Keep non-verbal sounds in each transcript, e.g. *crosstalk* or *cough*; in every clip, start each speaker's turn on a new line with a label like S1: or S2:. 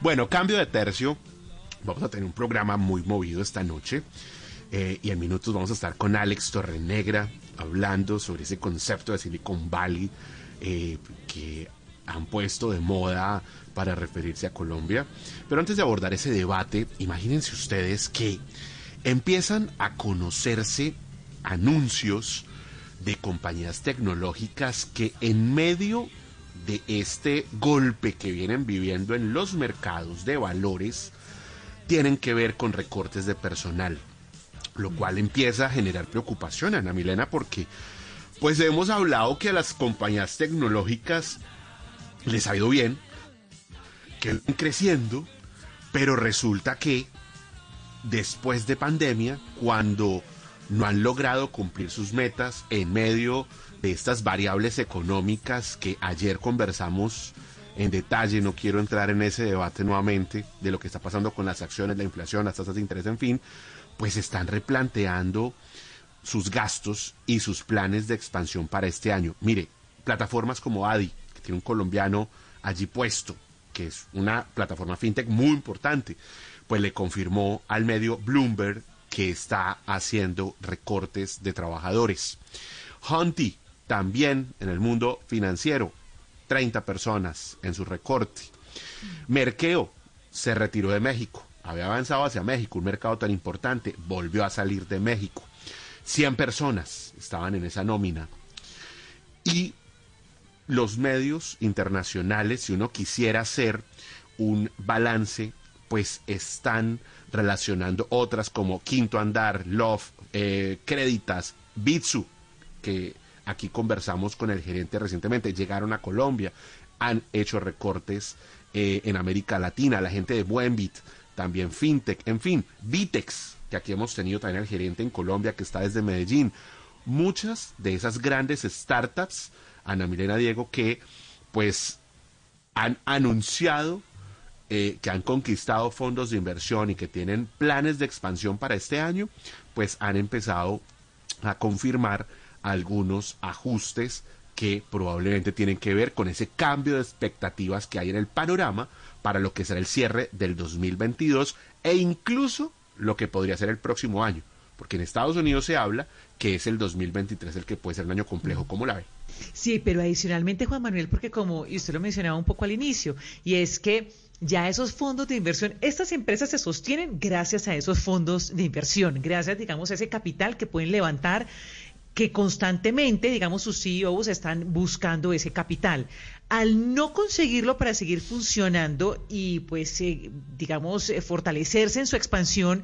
S1: Bueno, cambio de tercio. Vamos a tener un programa muy movido esta noche. Eh, y en minutos vamos a estar con Alex Torrenegra hablando sobre ese concepto de Silicon Valley eh, que han puesto de moda para referirse a Colombia. Pero antes de abordar ese debate, imagínense ustedes que empiezan a conocerse anuncios de compañías tecnológicas que en medio de este golpe que vienen viviendo en los mercados de valores tienen que ver con recortes de personal, lo cual empieza a generar preocupación, Ana Milena, porque pues hemos hablado que a las compañías tecnológicas les ha ido bien, que van creciendo, pero resulta que después de pandemia, cuando no han logrado cumplir sus metas en medio de estas variables económicas que ayer conversamos en detalle, no quiero entrar en ese debate nuevamente de lo que está pasando con las acciones, la inflación, las tasas de interés, en fin, pues están replanteando sus gastos y sus planes de expansión para este año. Mire, plataformas como Adi, que tiene un colombiano allí puesto, que es una plataforma fintech muy importante, pues le confirmó al medio Bloomberg que está haciendo recortes de trabajadores. Hunty, también en el mundo financiero, 30 personas en su recorte. Merkeo se retiró de México, había avanzado hacia México, un mercado tan importante, volvió a salir de México. 100 personas estaban en esa nómina. Y los medios internacionales, si uno quisiera hacer un balance, pues están relacionando otras como Quinto Andar, Love, eh, Créditas, Bitsu, que aquí conversamos con el gerente recientemente, llegaron a Colombia, han hecho recortes eh, en América Latina, la gente de Buenbit, también FinTech, en fin, Vitex, que aquí hemos tenido también el gerente en Colombia que está desde Medellín. Muchas de esas grandes startups, Ana Milena Diego, que pues han anunciado eh, que han conquistado fondos de inversión y que tienen planes de expansión para este año, pues han empezado a confirmar algunos ajustes que probablemente tienen que ver con ese cambio de expectativas que hay en el panorama para lo que será el cierre del 2022 e incluso lo que podría ser el próximo año, porque en Estados Unidos se habla que es el 2023 el que puede ser un año complejo, ¿cómo la ve?
S2: Sí, pero adicionalmente, Juan Manuel, porque como usted lo mencionaba un poco al inicio, y es que ya esos fondos de inversión, estas empresas se sostienen gracias a esos fondos de inversión, gracias, digamos, a ese capital que pueden levantar que constantemente, digamos, sus CEOs están buscando ese capital. Al no conseguirlo para seguir funcionando y, pues, eh, digamos, eh, fortalecerse en su expansión,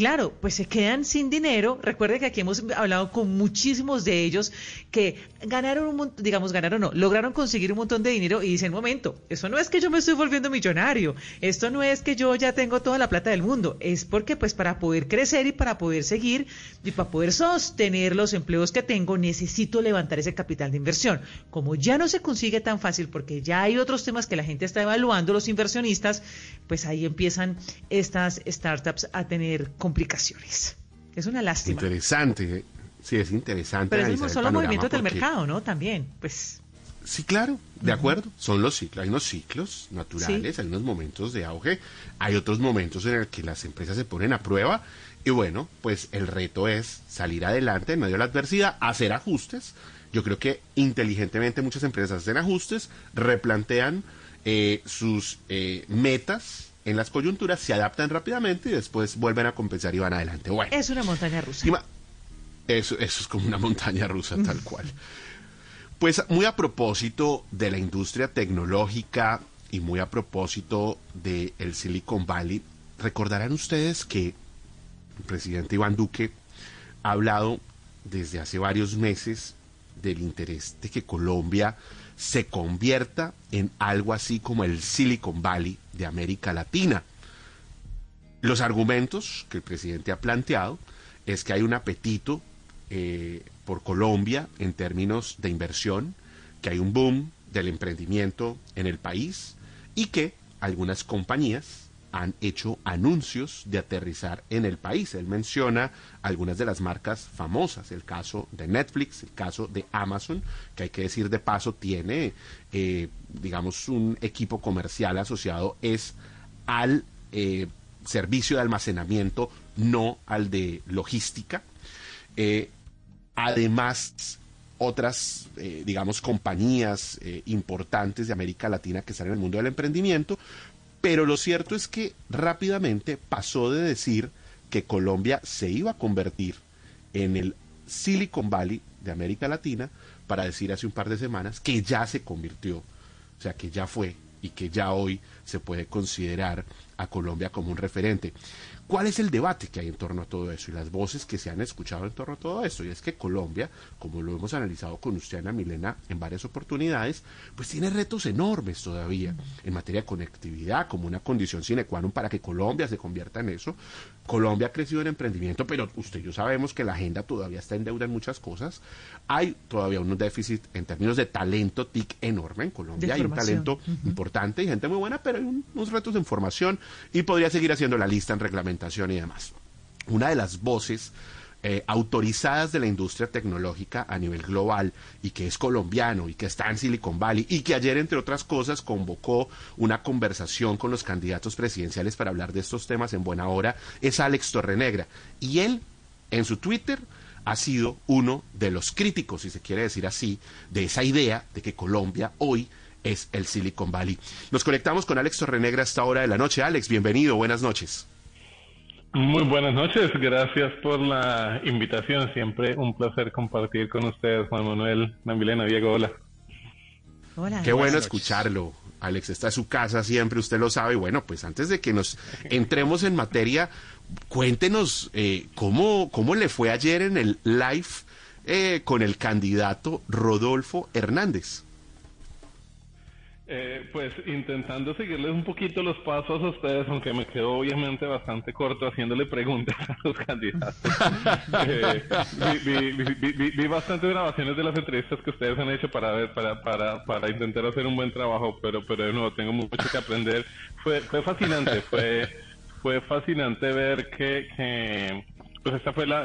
S2: Claro, pues se quedan sin dinero. Recuerde que aquí hemos hablado con muchísimos de ellos que ganaron un montón, digamos, ganaron no, lograron conseguir un montón de dinero y dicen, momento, eso no es que yo me estoy volviendo millonario, esto no es que yo ya tengo toda la plata del mundo, es porque pues para poder crecer y para poder seguir y para poder sostener los empleos que tengo necesito levantar ese capital de inversión. Como ya no se consigue tan fácil porque ya hay otros temas que la gente está evaluando, los inversionistas, pues ahí empiezan estas startups a tener complicaciones. Es una lástima.
S1: Interesante, sí, es interesante.
S2: Pero es son los movimientos del mercado, ¿no? También, pues.
S1: Sí, claro, de acuerdo. Son los ciclos, hay unos ciclos naturales, hay unos momentos de auge, hay otros momentos en el que las empresas se ponen a prueba y bueno, pues el reto es salir adelante en medio de la adversidad, hacer ajustes. Yo creo que inteligentemente muchas empresas hacen ajustes, replantean eh, sus eh, metas en las coyunturas, se adaptan rápidamente y después vuelven a compensar y van adelante. Bueno,
S2: es una montaña rusa.
S1: Eso, eso es como una montaña rusa tal cual. Pues muy a propósito de la industria tecnológica y muy a propósito del el Silicon Valley, recordarán ustedes que el presidente Iván Duque ha hablado desde hace varios meses del interés de que Colombia se convierta en algo así como el Silicon Valley de América Latina. Los argumentos que el presidente ha planteado es que hay un apetito eh, por Colombia en términos de inversión, que hay un boom del emprendimiento en el país y que algunas compañías han hecho anuncios de aterrizar en el país. Él menciona algunas de las marcas famosas, el caso de Netflix, el caso de Amazon, que hay que decir de paso tiene, eh, digamos, un equipo comercial asociado es al eh, servicio de almacenamiento, no al de logística. Eh, además, otras, digamos, compañías importantes de América Latina que están en el mundo del emprendimiento, pero lo cierto es que rápidamente pasó de decir que Colombia se iba a convertir en el Silicon Valley de América Latina para decir hace un par de semanas que ya se convirtió, o sea, que ya fue y que ya hoy se puede considerar a Colombia como un referente. ¿Cuál es el debate que hay en torno a todo eso y las voces que se han escuchado en torno a todo eso? Y es que Colombia, como lo hemos analizado con usted, Ana Milena, en varias oportunidades, pues tiene retos enormes todavía en materia de conectividad, como una condición sine qua non para que Colombia se convierta en eso. Colombia ha crecido en emprendimiento, pero usted y yo sabemos que la agenda todavía está en deuda en muchas cosas. Hay todavía unos déficit en términos de talento TIC enorme en Colombia. Hay un talento importante y gente muy buena, pero hay unos retos de formación y podría seguir haciendo la lista en reglamento y demás. Una de las voces eh, autorizadas de la industria tecnológica a nivel global y que es colombiano y que está en Silicon Valley y que ayer, entre otras cosas, convocó una conversación con los candidatos presidenciales para hablar de estos temas en buena hora, es Alex Torrenegra. Y él, en su Twitter, ha sido uno de los críticos, si se quiere decir así, de esa idea de que Colombia hoy es el Silicon Valley. Nos conectamos con Alex Torrenegra a esta hora de la noche. Alex, bienvenido, buenas noches.
S3: Muy buenas noches, gracias por la invitación. Siempre un placer compartir con ustedes, Juan Manuel, Namilena, Diego, hola.
S1: Hola. Qué bueno escucharlo. Alex está en su casa siempre, usted lo sabe. Y bueno, pues antes de que nos entremos en materia, cuéntenos eh, cómo, cómo le fue ayer en el live eh, con el candidato Rodolfo Hernández.
S3: Eh, pues intentando seguirles un poquito los pasos a ustedes, aunque me quedo obviamente bastante corto haciéndole preguntas a los candidatos. *laughs* eh, vi, vi, bastantes grabaciones de las entrevistas que ustedes han hecho para ver, para, para, para intentar hacer un buen trabajo, pero, pero de nuevo tengo mucho que aprender. Fue, fue fascinante, fue, fue fascinante ver que, que pues esta fue la,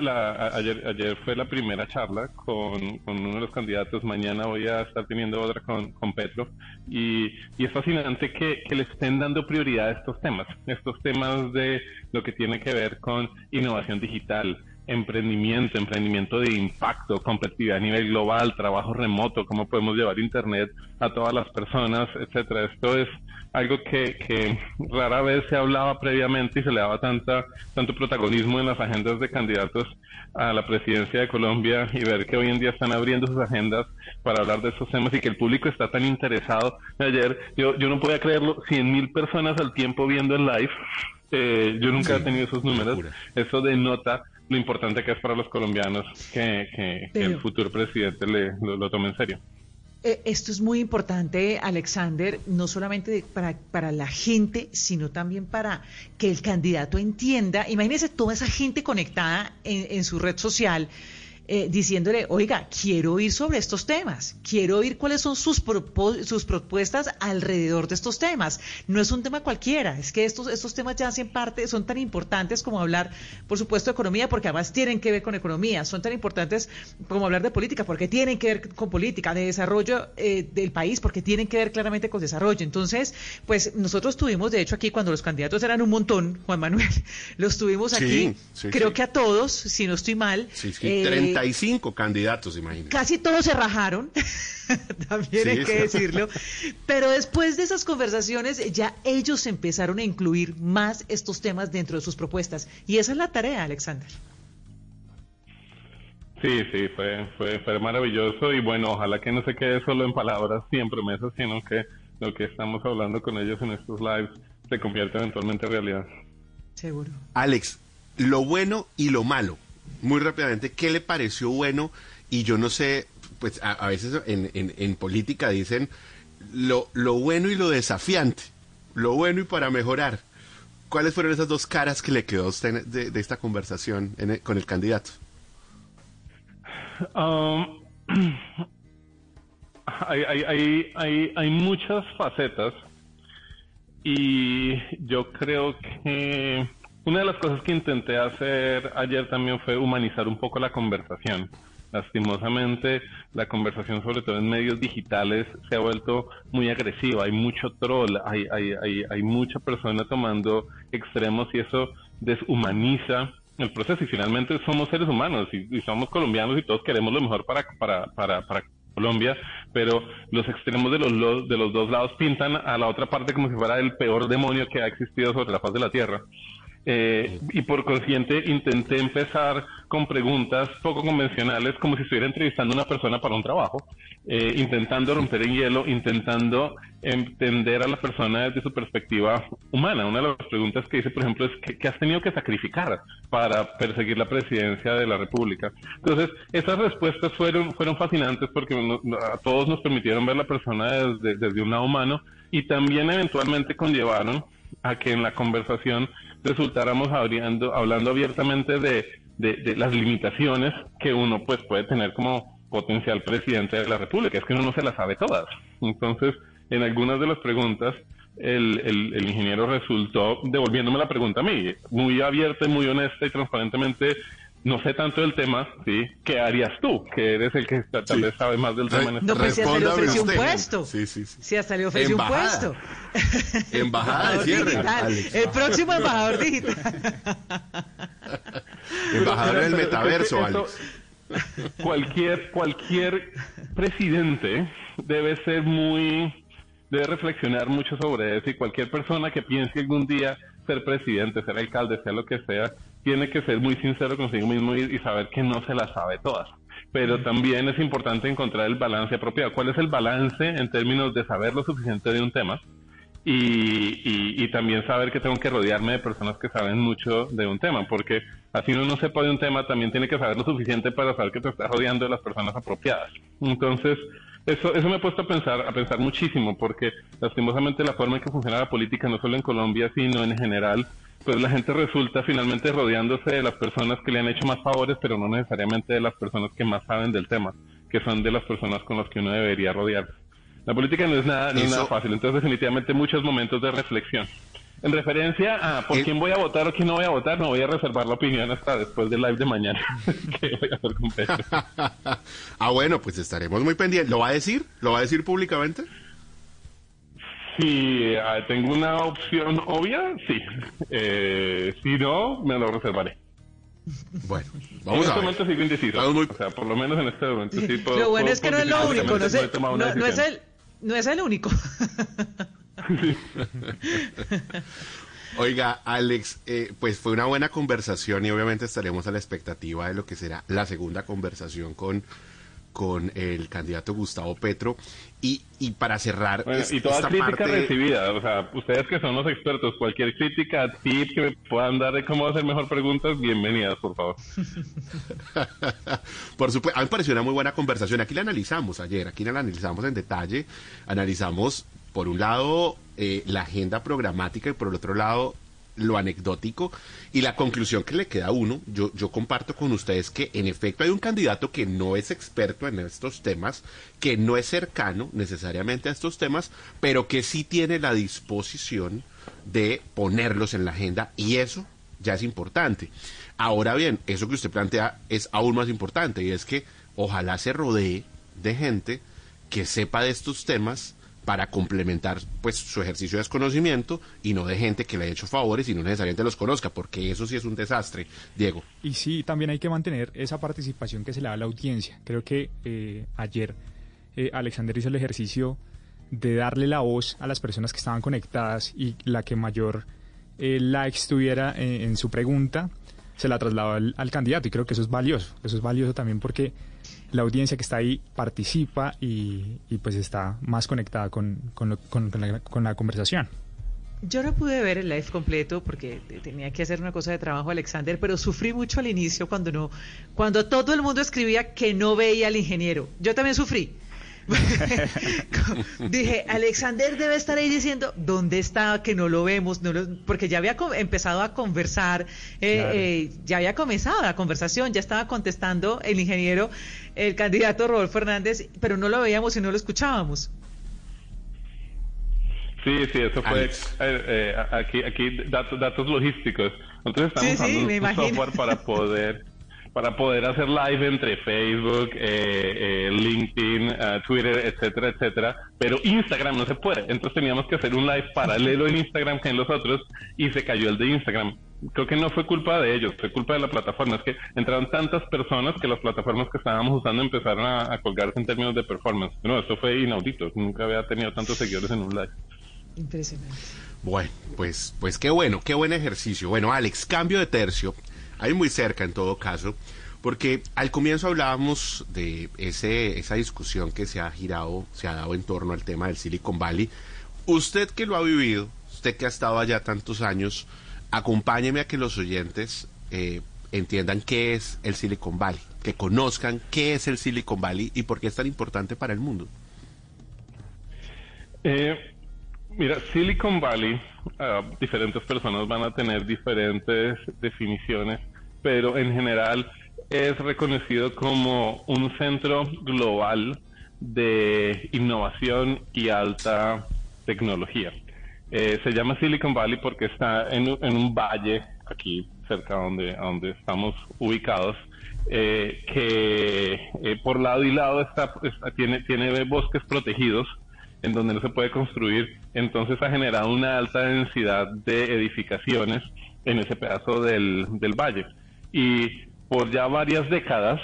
S3: ayer, ayer fue la primera charla con, uno de los candidatos. Mañana voy a estar teniendo otra con, con Petro. Y, y es fascinante que, que, le estén dando prioridad a estos temas. Estos temas de lo que tiene que ver con innovación digital, emprendimiento, emprendimiento de impacto, competitividad a nivel global, trabajo remoto, cómo podemos llevar Internet a todas las personas, etcétera. Esto es algo que, que rara vez se hablaba previamente y se le daba tanta, tanto protagonismo en las agendas de candidatos a la presidencia de Colombia y ver que hoy en día están abriendo sus agendas para hablar de estos temas y que el público está tan interesado. Ayer yo, yo no podía creerlo, 100 mil personas al tiempo viendo el live. Eh, yo nunca he tenido esos números. Eso denota lo importante que es para los colombianos que, el futuro presidente le, lo, tome en serio.
S2: Eh, esto es muy importante, Alexander, no solamente para, para la gente, sino también para que el candidato entienda. Imagínese toda esa gente conectada en, en su red social eh, diciéndole, oiga, quiero oír sobre estos temas, quiero oír cuáles son sus, sus propuestas alrededor de estos temas. No es un tema cualquiera, es que estos, estos temas ya hacen parte, son tan importantes como hablar, por supuesto, de economía, porque además tienen que ver con economía, son tan importantes como hablar de política, porque tienen que ver con política, de desarrollo eh, del país, porque tienen que ver claramente con desarrollo. Entonces, pues nosotros tuvimos, de hecho, aquí cuando los candidatos eran un montón, Juan Manuel, *laughs* los tuvimos aquí, creo que a todos, si no estoy mal.
S1: Eh, 35 candidatos, imagínate.
S2: Casi todos se rajaron, *laughs* también hay que decirlo. Pero después de esas conversaciones, ya ellos empezaron a incluir más estos temas dentro de sus propuestas. Y esa es la tarea, Alexander.
S3: Sí, sí, fue, fue, fue maravilloso y bueno, ojalá que no se quede solo en palabras y en promesas, sino que lo que estamos hablando con ellos en estos lives se convierta eventualmente en realidad.
S2: Seguro.
S1: Alex, lo bueno y lo malo muy rápidamente, ¿qué le pareció bueno? Y yo no sé, pues a, veces en, en, política dicen lo, lo bueno y lo desafiante, lo bueno y para mejorar. ¿Cuáles fueron esas dos caras que le quedó a usted de, esta conversación con el candidato?
S3: Um, *clears throat* hay, hay, hay, hay, muchas facetas y yo creo que una de las cosas que intenté hacer ayer también fue humanizar un poco la conversación. Lastimosamente, la conversación, sobre todo en medios digitales, se ha vuelto muy agresiva. Hay mucho troll, hay, hay, hay, hay mucha persona tomando extremos y eso deshumaniza el proceso. Y finalmente somos seres humanos y, somos colombianos y todos queremos lo mejor para, para, para, para Colombia, pero los extremos de los, de los dos lados pintan a la otra parte como si fuera el peor demonio que ha existido sobre la faz de la Tierra. Eh, y por consiguiente intenté empezar con preguntas poco convencionales, como si estuviera entrevistando a una persona para un trabajo, eh, intentando romper el hielo, intentando entender a la persona desde su perspectiva humana. Una de las preguntas que hice, por ejemplo, es ¿qué, has tenido que sacrificar para perseguir la presidencia de la República? Entonces, esas respuestas fueron, fueron fascinantes porque a todos nos permitieron ver la persona desde, desde un lado humano y también eventualmente conllevaron a que en la conversación resultáramos hablando, hablando abiertamente de, de, las limitaciones que uno pues puede tener como potencial presidente de la República. Es que uno no se las sabe todas. Entonces, en algunas de las preguntas, el, el, ingeniero resultó devolviéndome la pregunta a mí, muy abierta muy honesta y transparentemente no sé tanto del tema, ¿sí? ¿Qué harías tú? Que eres el que tal vez sabe más del tema. En
S2: este no, pues si hasta le ofreció un puesto. Sí, sí, sí. Si hasta le ofreció un puesto.
S1: Embajada de cierre.
S2: El próximo embajador digital.
S1: embajador del metaverso, Alex.
S3: Cualquier, cualquier presidente debe ser muy, debe reflexionar mucho sobre eso y cualquier persona que piense algún día ser presidente, ser alcalde, sea lo que sea, tiene que ser muy sincero consigo mismo y, saber que no se las sabe todas. Pero también es importante encontrar el balance apropiado. ¿Cuál es el balance en términos de saber lo suficiente de un tema? Y, también saber que tengo que rodearme de personas que saben mucho de un tema, porque así uno no sepa de un tema, también tiene que saber lo suficiente para saber que te estás rodeando de las personas apropiadas. Entonces, eso, eso me ha puesto a pensar, a pensar muchísimo, porque lastimosamente la forma en que funciona la política, no solo en Colombia, sino en general, pues la gente resulta finalmente rodeándose de las personas que le han hecho más favores, pero no necesariamente de las personas que más saben del tema, que son de las personas con las que uno debería rodearse. La política no es nada, no es nada fácil, entonces definitivamente muchos momentos de reflexión. En referencia a por quién voy a votar o quién no voy a votar, no voy a reservar la opinión hasta después del live de mañana *laughs* que voy a hacer con Pedro. *laughs*
S1: ah, bueno, pues estaremos muy pendientes. ¿Lo va a decir? ¿Lo va a decir públicamente?
S3: Si ah, tengo una opción obvia, sí. Eh, si no, me lo reservaré.
S1: Bueno, vamos en
S3: este momento sigo indeciso. Muy... O sea, por lo menos en este momento sí *laughs* puedo,
S2: Lo bueno es que no es lo único, no, sé, no, no, es el, no es el único. *laughs*
S1: Oiga, Alex, eh, pues fue una buena conversación y obviamente estaremos a la expectativa de lo que será la segunda conversación con con el candidato Gustavo Petro. Y, y para cerrar.
S3: y toda crítica recibida, o sea, ustedes que son los expertos, cualquier crítica, tip que me puedan dar de cómo hacer mejor preguntas, bienvenidas, por favor. *laughs*
S1: por supuesto, a mí me pareció una muy buena conversación. Aquí la analizamos ayer, aquí la analizamos en detalle. Analizamos, por un lado, eh, la agenda programática y por el otro lado, lo anecdótico y la conclusión que le queda a uno, yo, yo comparto con ustedes que en efecto hay un candidato que no es experto en estos temas, que no es cercano necesariamente a estos temas, pero que sí tiene la disposición de ponerlos en la agenda y eso ya es importante. Ahora bien, eso que usted plantea es aún más importante y es que ojalá se rodee de gente que sepa de estos temas para complementar pues su ejercicio de desconocimiento y no de gente que le ha hecho favores y no necesariamente los conozca, porque eso sí es un desastre, Diego.
S4: Y sí, también hay que mantener esa participación que se le da a la audiencia. Creo que eh, ayer eh, Alexander hizo el ejercicio de darle la voz a las personas que estaban conectadas y la que mayor eh, likes tuviera en su pregunta se la trasladó al candidato y creo que eso es valioso. Eso es valioso también porque la audiencia que está ahí participa y, pues está más conectada con, con, la, conversación.
S2: Yo no pude ver el live completo porque tenía que hacer una cosa de trabajo, Alexander, pero sufrí mucho al inicio cuando no, cuando todo el mundo escribía que no veía al ingeniero. Yo también sufrí. *laughs* Dije, Alexander debe estar ahí diciendo, ¿dónde está? Que no lo vemos, no porque ya había empezado a conversar, eh, eh, ya había comenzado la conversación, ya estaba contestando el ingeniero, el candidato Rodolfo Fernández, pero no lo veíamos y no lo escuchábamos.
S3: Sí, sí, eso fue eh, aquí, aquí datos, datos logísticos. Entonces estamos usando un software para poder para poder hacer live entre Facebook, eh, eh, LinkedIn, eh, Twitter, etcétera, etcétera, pero Instagram no se puede. Entonces teníamos que hacer un live paralelo en Instagram que en los otros y se cayó el de Instagram. Creo que no fue culpa de ellos, fue culpa de la plataforma. Es que entraron tantas personas que las plataformas que estábamos usando empezaron a, colgarse en términos de performance. No, esto fue inaudito. Nunca había tenido tantos seguidores en un live.
S2: Impresionante.
S1: Bueno, pues, pues qué bueno, qué buen ejercicio. Bueno, Alex, cambio de tercio ahí muy cerca en todo caso, porque al comienzo hablábamos de ese, esa discusión que se ha girado, se ha dado en torno al tema del Silicon Valley. Usted que lo ha vivido, usted que ha estado allá tantos años, acompáñeme a que los oyentes eh, entiendan qué es el Silicon Valley, que conozcan qué es el Silicon Valley y por qué es tan importante para el mundo.
S3: Eh, Mira, Silicon Valley, ah, diferentes personas van a tener diferentes definiciones, pero en general es reconocido como un centro global de innovación y alta tecnología. Eh, se llama Silicon Valley porque está en, un valle aquí cerca donde, donde estamos ubicados, eh, que eh, por lado y lado está, tiene, tiene bosques protegidos en donde no se puede construir, entonces ha generado una alta densidad de edificaciones en ese pedazo del, valle. Y por ya varias décadas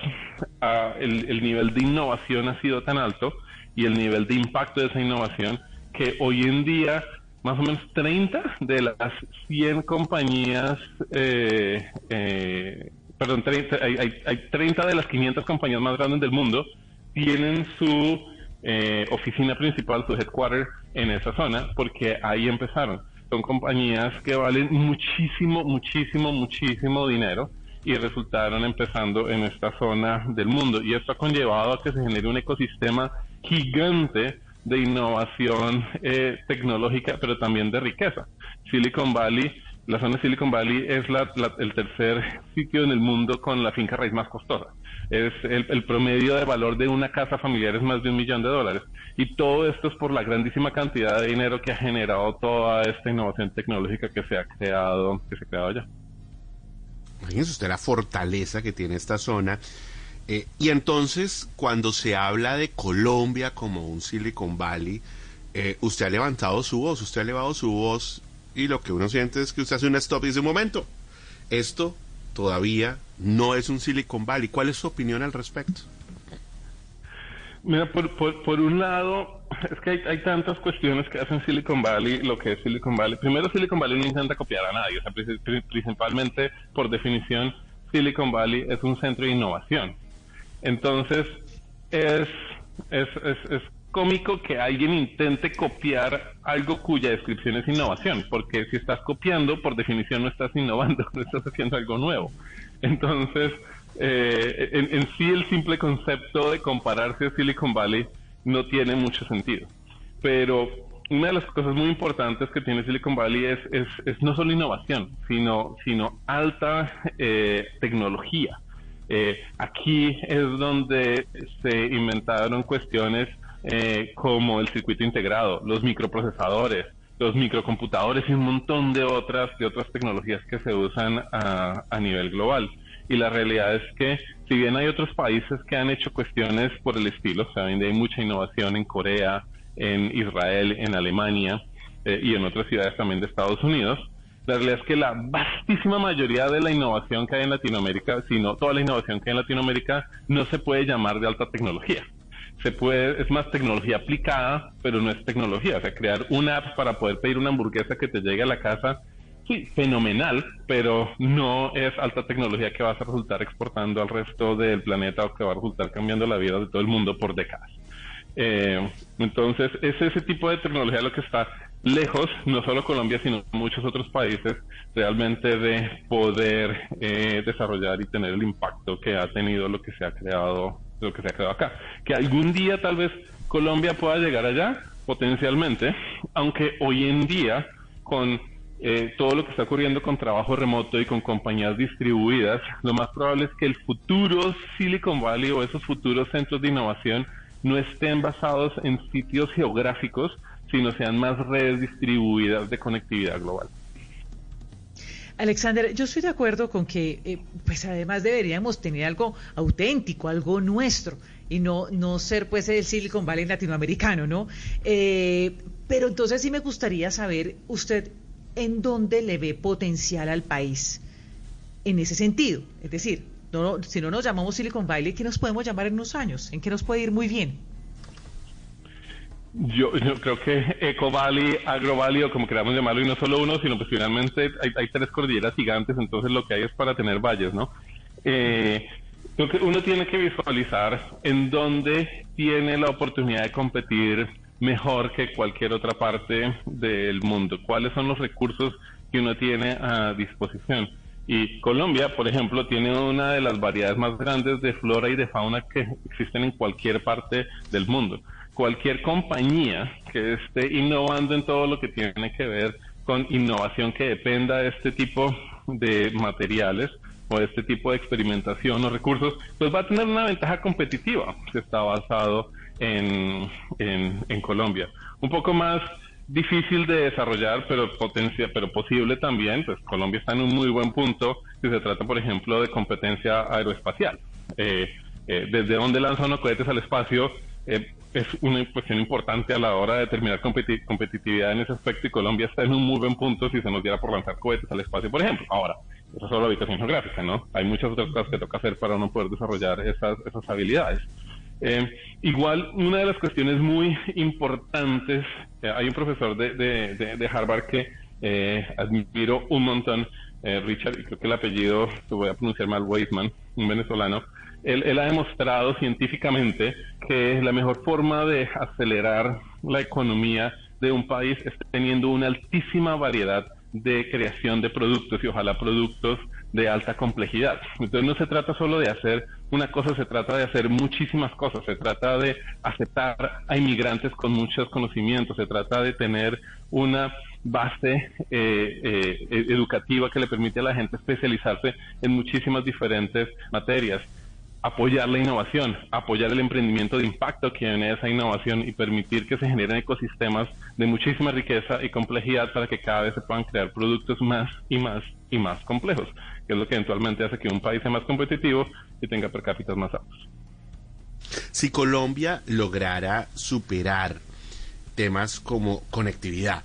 S3: ah, el, nivel de innovación ha sido tan alto y el nivel de impacto de esa innovación que hoy en día más o menos 30 de las 100 compañías, eh, eh, perdón, hay, hay 30 de las 500 compañías más grandes del mundo tienen su eh, oficina principal, su headquarter en esa zona, porque ahí empezaron. Son compañías que valen muchísimo, muchísimo, muchísimo dinero y resultaron empezando en esta zona del mundo. Y esto ha conllevado a que se genere un ecosistema gigante de innovación eh, tecnológica, pero también de riqueza. Silicon Valley, la zona de Silicon Valley es el tercer sitio en el mundo con la finca raíz más costosa es el, promedio de valor de una casa familiar es más de un millón de dólares. Y todo esto es por la grandísima cantidad de dinero que ha generado toda esta innovación tecnológica que se ha creado, que se ha creado allá.
S1: Imagínese usted la fortaleza que tiene esta zona. Eh, y entonces, cuando se habla de Colombia como un Silicon Valley, eh, usted ha levantado su voz, usted ha elevado su voz y lo que uno siente es que usted hace un stop y dice, un momento, esto todavía no es un Silicon Valley. ¿Cuál es su opinión al respecto?
S3: Mira, por, un lado, es que hay, tantas cuestiones que hacen Silicon Valley, lo que es Silicon Valley. Primero, Silicon Valley no intenta copiar a nadie, o sea, principalmente, por definición, Silicon Valley es un centro de innovación. Entonces, es, es, es, es cómico que alguien intente copiar algo cuya descripción es innovación, porque si estás copiando, por definición no estás innovando, *laughs* no estás haciendo algo nuevo. Entonces, eh, en, sí el simple concepto de compararse a Silicon Valley no tiene mucho sentido. Pero una de las cosas muy importantes que tiene Silicon Valley es, es, no solo innovación, sino, sino alta eh, tecnología. Eh, aquí es donde se inventaron cuestiones eh, como el circuito integrado, los microprocesadores, los microcomputadores y un montón de otras, de otras tecnologías que se usan a, a nivel global. Y la realidad es que, si bien hay otros países que han hecho cuestiones por el estilo, o sea, hay mucha innovación en Corea, en Israel, en Alemania eh, y en otras ciudades también de Estados Unidos, la realidad es que la vastísima mayoría de la innovación que hay en Latinoamérica, sino toda la innovación que hay en Latinoamérica, no se puede llamar de alta tecnología se puede, es más tecnología aplicada, pero no es tecnología. O sea, crear una app para poder pedir una hamburguesa que te llegue a la casa, sí, fenomenal, pero no es alta tecnología que vas a resultar exportando al resto del planeta o que va a resultar cambiando la vida de todo el mundo por décadas. Eh, entonces, es ese tipo de tecnología lo que está lejos, no solo Colombia, sino muchos otros países, realmente de poder eh, desarrollar y tener el impacto que ha tenido lo que se ha creado lo que se ha creado acá. Que algún día tal vez Colombia pueda llegar allá, potencialmente, aunque hoy en día, con eh, todo lo que está ocurriendo con trabajo remoto y con compañías distribuidas, lo más probable es que el futuro Silicon Valley o esos futuros centros de innovación no estén basados en sitios geográficos, sino sean más redes distribuidas de conectividad global.
S2: Alexander, yo estoy de acuerdo con que, eh, pues además deberíamos tener algo auténtico, algo nuestro, y no, no ser pues el Silicon Valley latinoamericano, ¿no? Eh, pero entonces sí me gustaría saber usted en dónde le ve potencial al país en ese sentido. Es decir, no, si no nos llamamos Silicon Valley, ¿qué nos podemos llamar en unos años? ¿En qué nos puede ir muy bien?
S3: Yo, creo que Eco Valley, Agro Valley, o como queramos llamarlo, y no solo uno, sino pues finalmente hay, tres cordilleras gigantes, entonces lo que hay es para tener valles, ¿no? Eh, creo que uno tiene que visualizar en dónde tiene la oportunidad de competir mejor que cualquier otra parte del mundo, cuáles son los recursos que uno tiene a disposición. Y Colombia, por ejemplo, tiene una de las variedades más grandes de flora y de fauna que existen en cualquier parte del mundo cualquier compañía que esté innovando en todo lo que tiene que ver con innovación que dependa de este tipo de materiales o de este tipo de experimentación o recursos, pues va a tener una ventaja competitiva que está basado en, en, Colombia. Un poco más difícil de desarrollar, pero potencia, pero posible también, pues Colombia está en un muy buen punto si se trata, por ejemplo, de competencia aeroespacial. Eh, eh, desde donde lanza unos cohetes al espacio, eh, es una cuestión importante a la hora de determinar competitividad en ese aspecto y Colombia está en un muy buen punto si se nos diera por lanzar cohetes al espacio, por ejemplo. Ahora, eso es solo habitación geográfica, ¿no? Hay muchas otras cosas que toca hacer para no poder desarrollar esas, esas habilidades. Eh, igual, una de las cuestiones muy importantes, eh, hay un profesor de, de, de, Harvard que eh, admiro un montón, Richard, y creo que el apellido, lo voy a pronunciar mal, Weisman, un venezolano, él, ha demostrado científicamente que la mejor forma de acelerar la economía de un país es teniendo una altísima variedad de creación de productos y ojalá productos de alta complejidad. Entonces no se trata solo de hacer una cosa, se trata de hacer muchísimas cosas, se trata de aceptar a inmigrantes con muchos conocimientos, se trata de tener una base eh, eh, educativa que le permite a la gente especializarse en muchísimas diferentes materias apoyar la innovación, apoyar el emprendimiento de impacto que viene esa innovación y permitir que se generen ecosistemas de muchísima riqueza y complejidad para que cada vez se puedan crear productos más y más y más complejos, que es lo que eventualmente hace que un país sea más competitivo y tenga per cápita más altos.
S1: Si Colombia lograra superar temas como conectividad,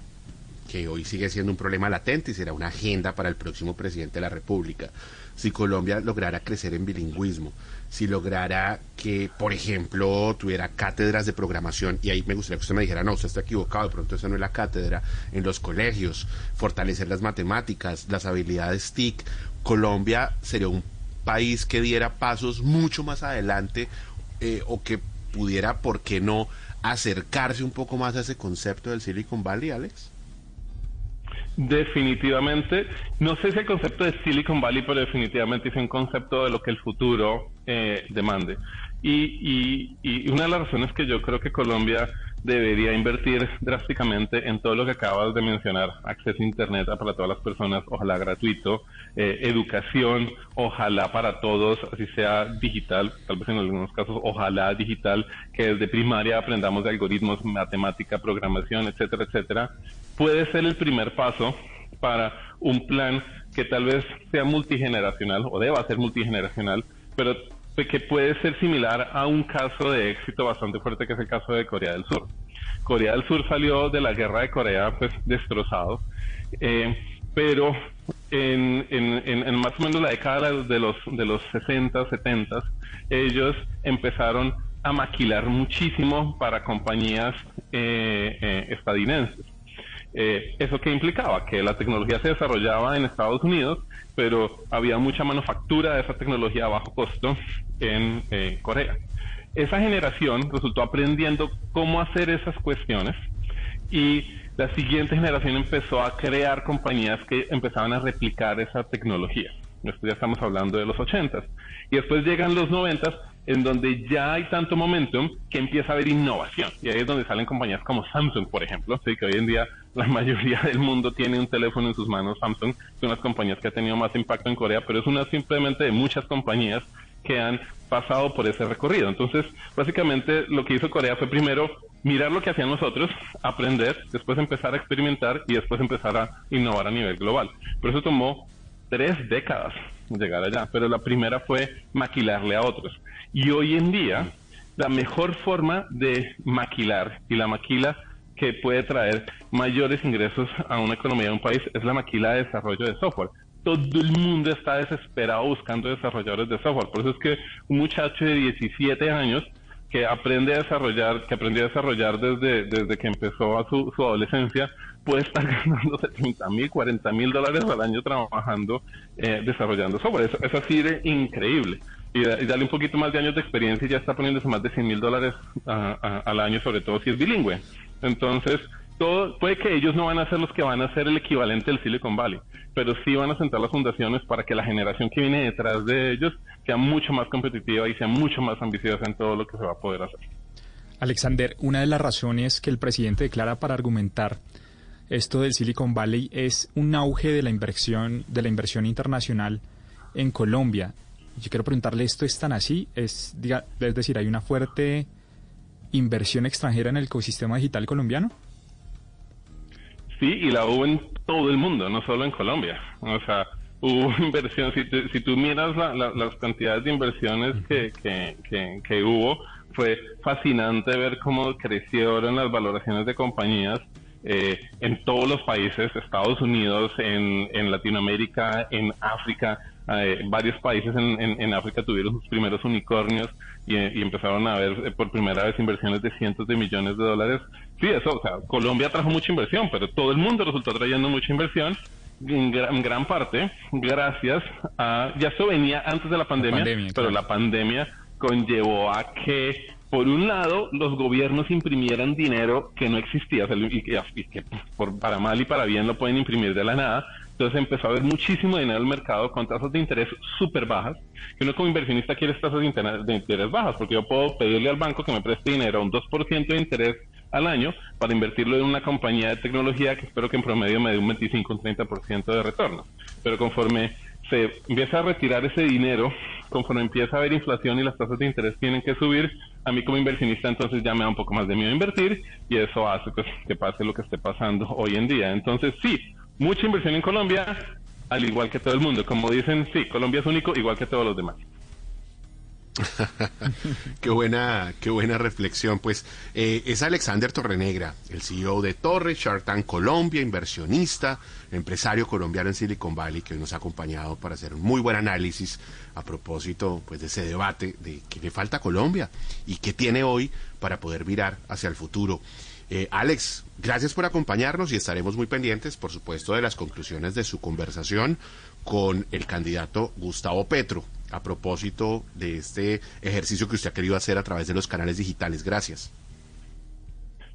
S1: que hoy sigue siendo un problema latente y será una agenda para el próximo presidente de la República, si Colombia lograra crecer en bilingüismo, si lograra que, por ejemplo, tuviera cátedras de programación, y ahí me gustaría que usted me dijera, no, usted está equivocado, de pronto esa no es la cátedra, en los colegios, fortalecer las matemáticas, las habilidades TIC, Colombia sería un país que diera pasos mucho más adelante eh, o que pudiera, ¿por qué no?, acercarse un poco más a ese concepto del Silicon Valley, Alex.
S3: Definitivamente, no sé si el concepto de Silicon Valley, pero definitivamente es un concepto de lo que el futuro eh, demande. Y, y, una de las razones que yo creo que Colombia debería invertir drásticamente en todo lo que acabas de mencionar, acceso a Internet para todas las personas, ojalá gratuito, eh, educación, ojalá para todos, así sea digital, tal vez en algunos casos, ojalá digital, que desde primaria aprendamos de algoritmos, matemática, programación, etcétera, etcétera, puede ser el primer paso para un plan que tal vez sea multigeneracional o deba ser multigeneracional, pero que puede ser similar a un caso de éxito bastante fuerte que es el caso de Corea del Sur. Corea del Sur salió de la guerra de Corea pues destrozado, eh, pero en, más o menos la década de los, de los 60, 70, ellos empezaron a maquilar muchísimo para compañías eh, eh, estadounidenses. Eh, ¿Eso qué implicaba? Que la tecnología se desarrollaba en Estados Unidos, pero había mucha manufactura de esa tecnología a bajo costo en eh, Corea. Esa generación resultó aprendiendo cómo hacer esas cuestiones y la siguiente generación empezó a crear compañías que empezaban a replicar esa tecnología. Esto ya estamos hablando de los 80 y después llegan los 90 en donde ya hay tanto momentum que empieza a haber innovación. Y ahí es donde salen compañías como Samsung, por ejemplo, ¿sí? que hoy en día la mayoría del mundo tiene un teléfono en sus manos. Samsung es una de las compañías que ha tenido más impacto en Corea, pero es una simplemente de muchas compañías que han pasado por ese recorrido. Entonces, básicamente lo que hizo Corea fue primero mirar lo que hacían nosotros, aprender, después empezar a experimentar y después empezar a innovar a nivel global. Por eso tomó tres décadas llegar allá, pero la primera fue maquilarle a otros. Y hoy en día, la mejor forma de maquilar y la maquila que puede traer mayores ingresos a una economía de un país es la maquila de desarrollo de software. Todo el mundo está desesperado buscando desarrolladores de software. Por eso es que un muchacho de 17 años que aprende a desarrollar, que aprendió a desarrollar desde, desde que empezó a su, adolescencia, puede estar *laughs* ganando 70 mil, 40 mil dólares al año trabajando, eh, desarrollando software. Eso, es así de increíble. Y, darle un poquito más de años de experiencia y ya está poniéndose más de 100 mil dólares al año, sobre todo si es bilingüe. Entonces, todo, puede que ellos no van a ser los que van a ser el equivalente del Silicon Valley, pero sí van a sentar las fundaciones para que la generación que viene detrás de ellos sea mucho más competitiva y sea mucho más ambiciosa en todo lo que se va a poder hacer.
S4: Alexander, una de las razones que el presidente declara para argumentar esto del Silicon Valley es un auge de la inversión, de la inversión internacional en Colombia. Yo quiero preguntarle, ¿esto es tan así? Es, diga, es decir, ¿hay una fuerte inversión extranjera en el ecosistema digital colombiano?
S3: Sí, y la hubo en todo el mundo, no solo en Colombia. O sea, hubo *laughs* inversión, si, si tú miras las cantidades de inversiones que, que, que, hubo, fue fascinante ver cómo crecieron las valoraciones de compañías eh, en todos los países, Estados Unidos, en, en Latinoamérica, en África. Eh, varios países en, en, África tuvieron sus primeros unicornios y, y, empezaron a ver eh, por primera vez inversiones de cientos de millones de dólares. Sí, eso, o sea, Colombia trajo mucha inversión, pero todo el mundo resultó trayendo mucha inversión en gran, gran parte gracias a, ya eso venía antes de la pandemia, pero la pandemia conllevó a que por un lado, los gobiernos imprimieran dinero que no existía y que, por, para mal y para bien lo pueden imprimir de la nada. Entonces empezó a haber muchísimo dinero en el mercado con tasas de interés súper bajas, que uno como inversionista quiere tasas de interés, bajas, porque yo puedo pedirle al banco que me preste dinero a un 2% de interés al año para invertirlo en una compañía de tecnología que espero que en promedio me dé un 25 un 30% de retorno. Pero conforme se empieza a retirar ese dinero, conforme empieza a haber inflación y las tasas de interés tienen que subir, a mí como inversionista entonces ya me da un poco más de miedo invertir y eso hace pues, que pase lo que esté pasando hoy en día. Entonces sí, mucha inversión en Colombia, al igual que todo el mundo. Como dicen, sí, Colombia es único igual que todos los demás. *laughs*
S1: qué buena, qué buena reflexión. Pues eh, es Alexander Torrenegra, el CEO de Torre, Shark Colombia, inversionista, empresario colombiano en Silicon Valley, que hoy nos ha acompañado para hacer un muy buen análisis a propósito pues, de ese debate de qué le falta a Colombia y qué tiene hoy para poder mirar hacia el futuro. Eh, Alex, gracias por acompañarnos y estaremos muy pendientes, por supuesto, de las conclusiones de su conversación con el candidato Gustavo Petro a propósito de este ejercicio que usted ha querido hacer a través de los canales digitales. Gracias.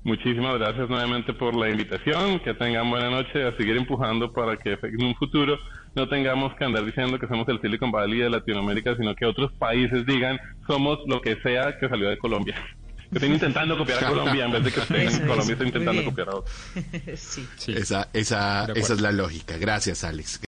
S3: Muchísimas gracias nuevamente por la invitación. Que tengan buena noche a seguir empujando para que en un futuro no tengamos que andar diciendo que somos el Silicon Valley de Latinoamérica, sino que otros países digan somos lo que sea que salió de Colombia. Que estén intentando copiar a Colombia en vez de que estén en Colombia estén intentando copiar a otros. *laughs*
S1: Esa, esa, esa es la lógica. Gracias, Alex.